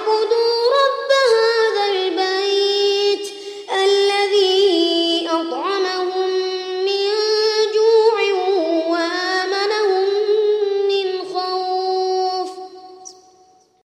mundo.